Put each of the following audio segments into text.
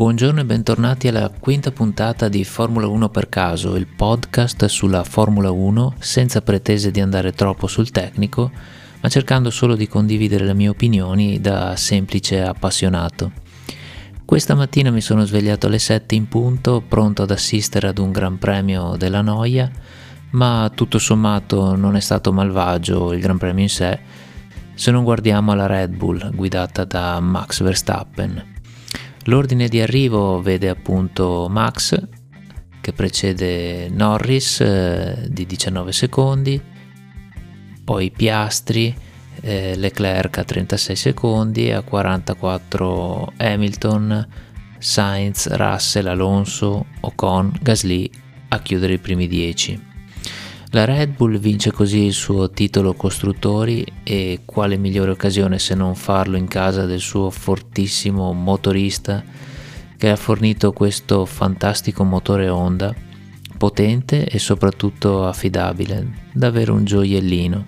Buongiorno e bentornati alla quinta puntata di Formula 1 per caso, il podcast sulla Formula 1 senza pretese di andare troppo sul tecnico, ma cercando solo di condividere le mie opinioni da semplice appassionato. Questa mattina mi sono svegliato alle 7 in punto, pronto ad assistere ad un Gran Premio della noia, ma tutto sommato non è stato malvagio il Gran Premio in sé, se non guardiamo alla Red Bull guidata da Max Verstappen. L'ordine di arrivo vede appunto Max che precede Norris eh, di 19 secondi, poi Piastri, eh, Leclerc a 36 secondi, a 44 Hamilton, Sainz, Russell, Alonso, Ocon, Gasly a chiudere i primi 10. La Red Bull vince così il suo titolo costruttori e quale migliore occasione se non farlo in casa del suo fortissimo motorista che ha fornito questo fantastico motore Honda, potente e soprattutto affidabile, davvero un gioiellino.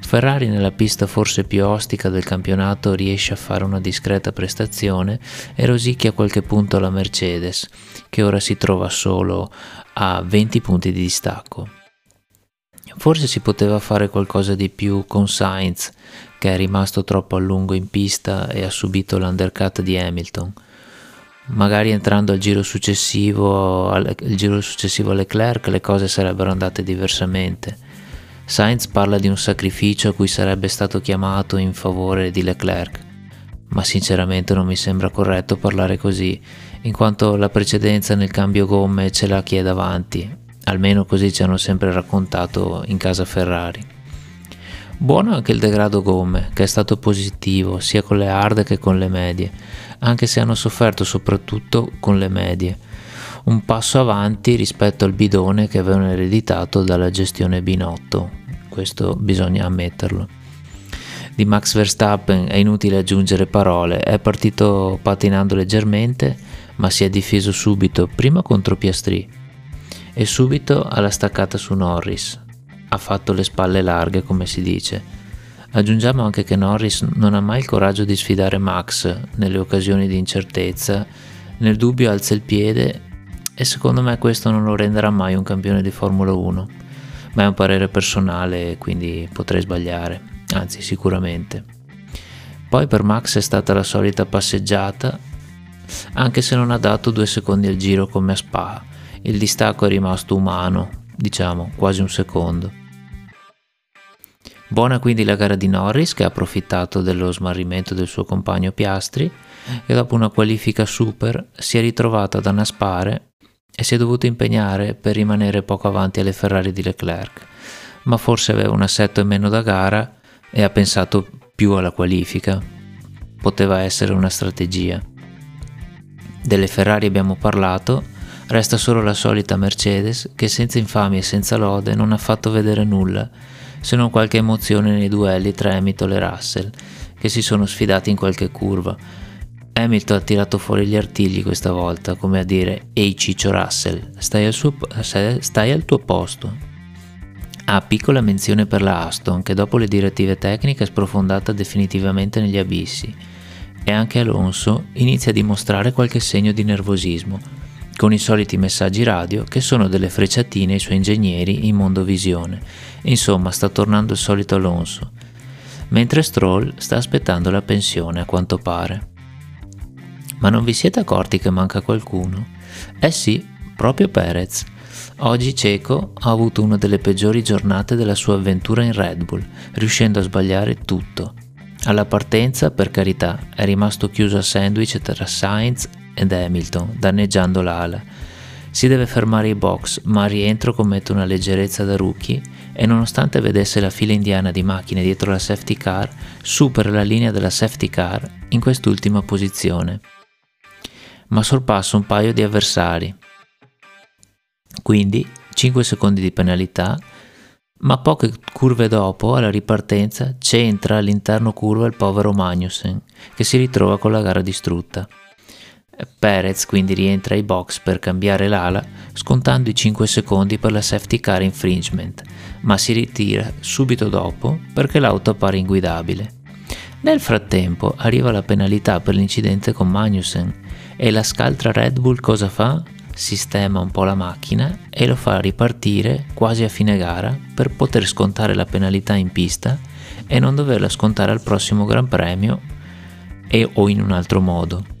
Ferrari nella pista forse più ostica del campionato riesce a fare una discreta prestazione e rosicchia a qualche punto la Mercedes, che ora si trova solo a 20 punti di distacco. Forse si poteva fare qualcosa di più con Sainz, che è rimasto troppo a lungo in pista e ha subito l'undercut di Hamilton. Magari entrando al giro successivo, al giro successivo a Leclerc, le cose sarebbero andate diversamente. Sainz parla di un sacrificio a cui sarebbe stato chiamato in favore di Leclerc, ma sinceramente non mi sembra corretto parlare così, in quanto la precedenza nel cambio gomme ce l'ha chi è davanti almeno così ci hanno sempre raccontato in casa Ferrari. Buono anche il degrado gomme, che è stato positivo sia con le hard che con le medie, anche se hanno sofferto soprattutto con le medie. Un passo avanti rispetto al bidone che avevano ereditato dalla gestione Binotto, questo bisogna ammetterlo. Di Max Verstappen è inutile aggiungere parole, è partito patinando leggermente, ma si è difeso subito, prima contro Piastri, e subito alla staccata su Norris. Ha fatto le spalle larghe, come si dice. Aggiungiamo anche che Norris non ha mai il coraggio di sfidare Max nelle occasioni di incertezza, nel dubbio alza il piede e secondo me questo non lo renderà mai un campione di Formula 1, ma è un parere personale quindi potrei sbagliare, anzi sicuramente. Poi per Max è stata la solita passeggiata, anche se non ha dato due secondi al giro come a Spa, il distacco è rimasto umano, diciamo quasi un secondo. Buona quindi la gara di Norris che ha approfittato dello smarrimento del suo compagno Piastri e dopo una qualifica super si è ritrovata ad annaspare e si è dovuto impegnare per rimanere poco avanti alle Ferrari di Leclerc, ma forse aveva un assetto in meno da gara e ha pensato più alla qualifica. Poteva essere una strategia. Delle Ferrari abbiamo parlato, Resta solo la solita Mercedes che senza infamia e senza lode non ha fatto vedere nulla, se non qualche emozione nei duelli tra Hamilton e Russell, che si sono sfidati in qualche curva. Hamilton ha tirato fuori gli artigli questa volta, come a dire Ehi Ciccio Russell, stai al, suo, stai al tuo posto. Ah, piccola menzione per la Aston, che dopo le direttive tecniche è sprofondata definitivamente negli abissi. E anche Alonso inizia a dimostrare qualche segno di nervosismo, con i soliti messaggi radio che sono delle frecciatine ai suoi ingegneri in mondovisione. Insomma, sta tornando il solito Alonso. Mentre Stroll sta aspettando la pensione, a quanto pare. Ma non vi siete accorti che manca qualcuno? Eh sì, proprio Perez. Oggi Ceco ha avuto una delle peggiori giornate della sua avventura in Red Bull, riuscendo a sbagliare tutto. Alla partenza, per carità, è rimasto chiuso a sandwich tra Sainz ed Hamilton, danneggiando l'ala. Si deve fermare i box, ma al rientro commette una leggerezza da rookie e nonostante vedesse la fila indiana di macchine dietro la safety car, supera la linea della safety car in quest'ultima posizione. Ma sorpassa un paio di avversari. Quindi 5 secondi di penalità, ma poche curve dopo, alla ripartenza, c'entra all'interno curva il povero Magnussen, che si ritrova con la gara distrutta. Perez quindi rientra ai box per cambiare l'ala, scontando i 5 secondi per la safety car infringement, ma si ritira subito dopo perché l'auto appare inguidabile. Nel frattempo arriva la penalità per l'incidente con Magnussen E la scaltra Red Bull cosa fa? Sistema un po' la macchina e lo fa ripartire quasi a fine gara per poter scontare la penalità in pista e non doverla scontare al prossimo Gran Premio e o in un altro modo.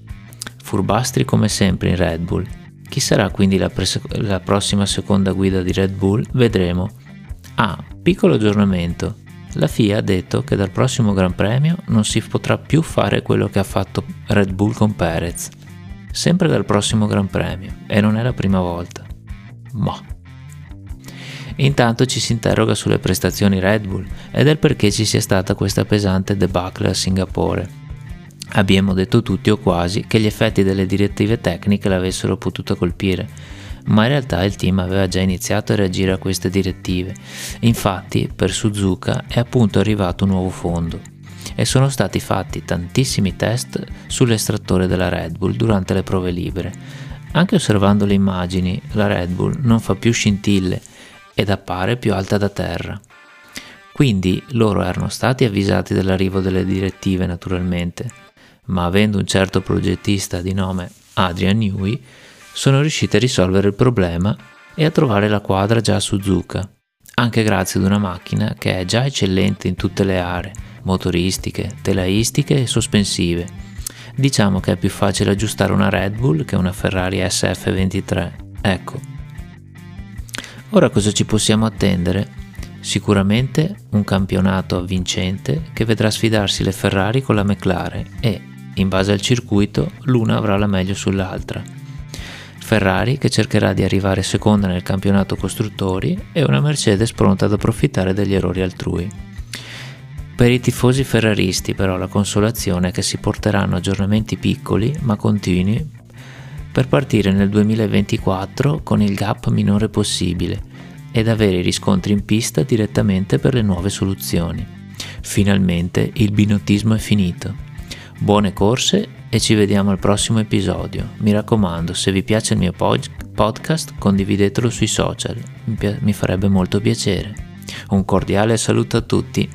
Furbastri come sempre in Red Bull. Chi sarà quindi la, pres- la prossima seconda guida di Red Bull? Vedremo. Ah, piccolo aggiornamento. La FIA ha detto che dal prossimo Gran Premio non si potrà più fare quello che ha fatto Red Bull con Perez. Sempre dal prossimo Gran Premio, e non è la prima volta. Ma. Intanto ci si interroga sulle prestazioni Red Bull e del perché ci sia stata questa pesante debacle a Singapore. Abbiamo detto tutti o quasi che gli effetti delle direttive tecniche l'avessero potuto colpire, ma in realtà il team aveva già iniziato a reagire a queste direttive. Infatti, per Suzuka è appunto arrivato un nuovo fondo e sono stati fatti tantissimi test sull'estrattore della Red Bull durante le prove libere. Anche osservando le immagini, la Red Bull non fa più scintille ed appare più alta da terra. Quindi loro erano stati avvisati dell'arrivo delle direttive naturalmente, ma avendo un certo progettista di nome Adrian Newey, sono riusciti a risolvere il problema e a trovare la quadra già a Suzuka, anche grazie ad una macchina che è già eccellente in tutte le aree, motoristiche, telaistiche e sospensive. Diciamo che è più facile aggiustare una Red Bull che una Ferrari SF23. Ecco, Ora cosa ci possiamo attendere? Sicuramente un campionato avvincente che vedrà sfidarsi le Ferrari con la McLaren e, in base al circuito, l'una avrà la meglio sull'altra. Ferrari che cercherà di arrivare seconda nel campionato costruttori e una Mercedes pronta ad approfittare degli errori altrui. Per i tifosi ferraristi però la consolazione è che si porteranno aggiornamenti piccoli ma continui per partire nel 2024 con il gap minore possibile ed avere i riscontri in pista direttamente per le nuove soluzioni. Finalmente il binottismo è finito. Buone corse e ci vediamo al prossimo episodio. Mi raccomando, se vi piace il mio podcast condividetelo sui social, mi farebbe molto piacere. Un cordiale saluto a tutti.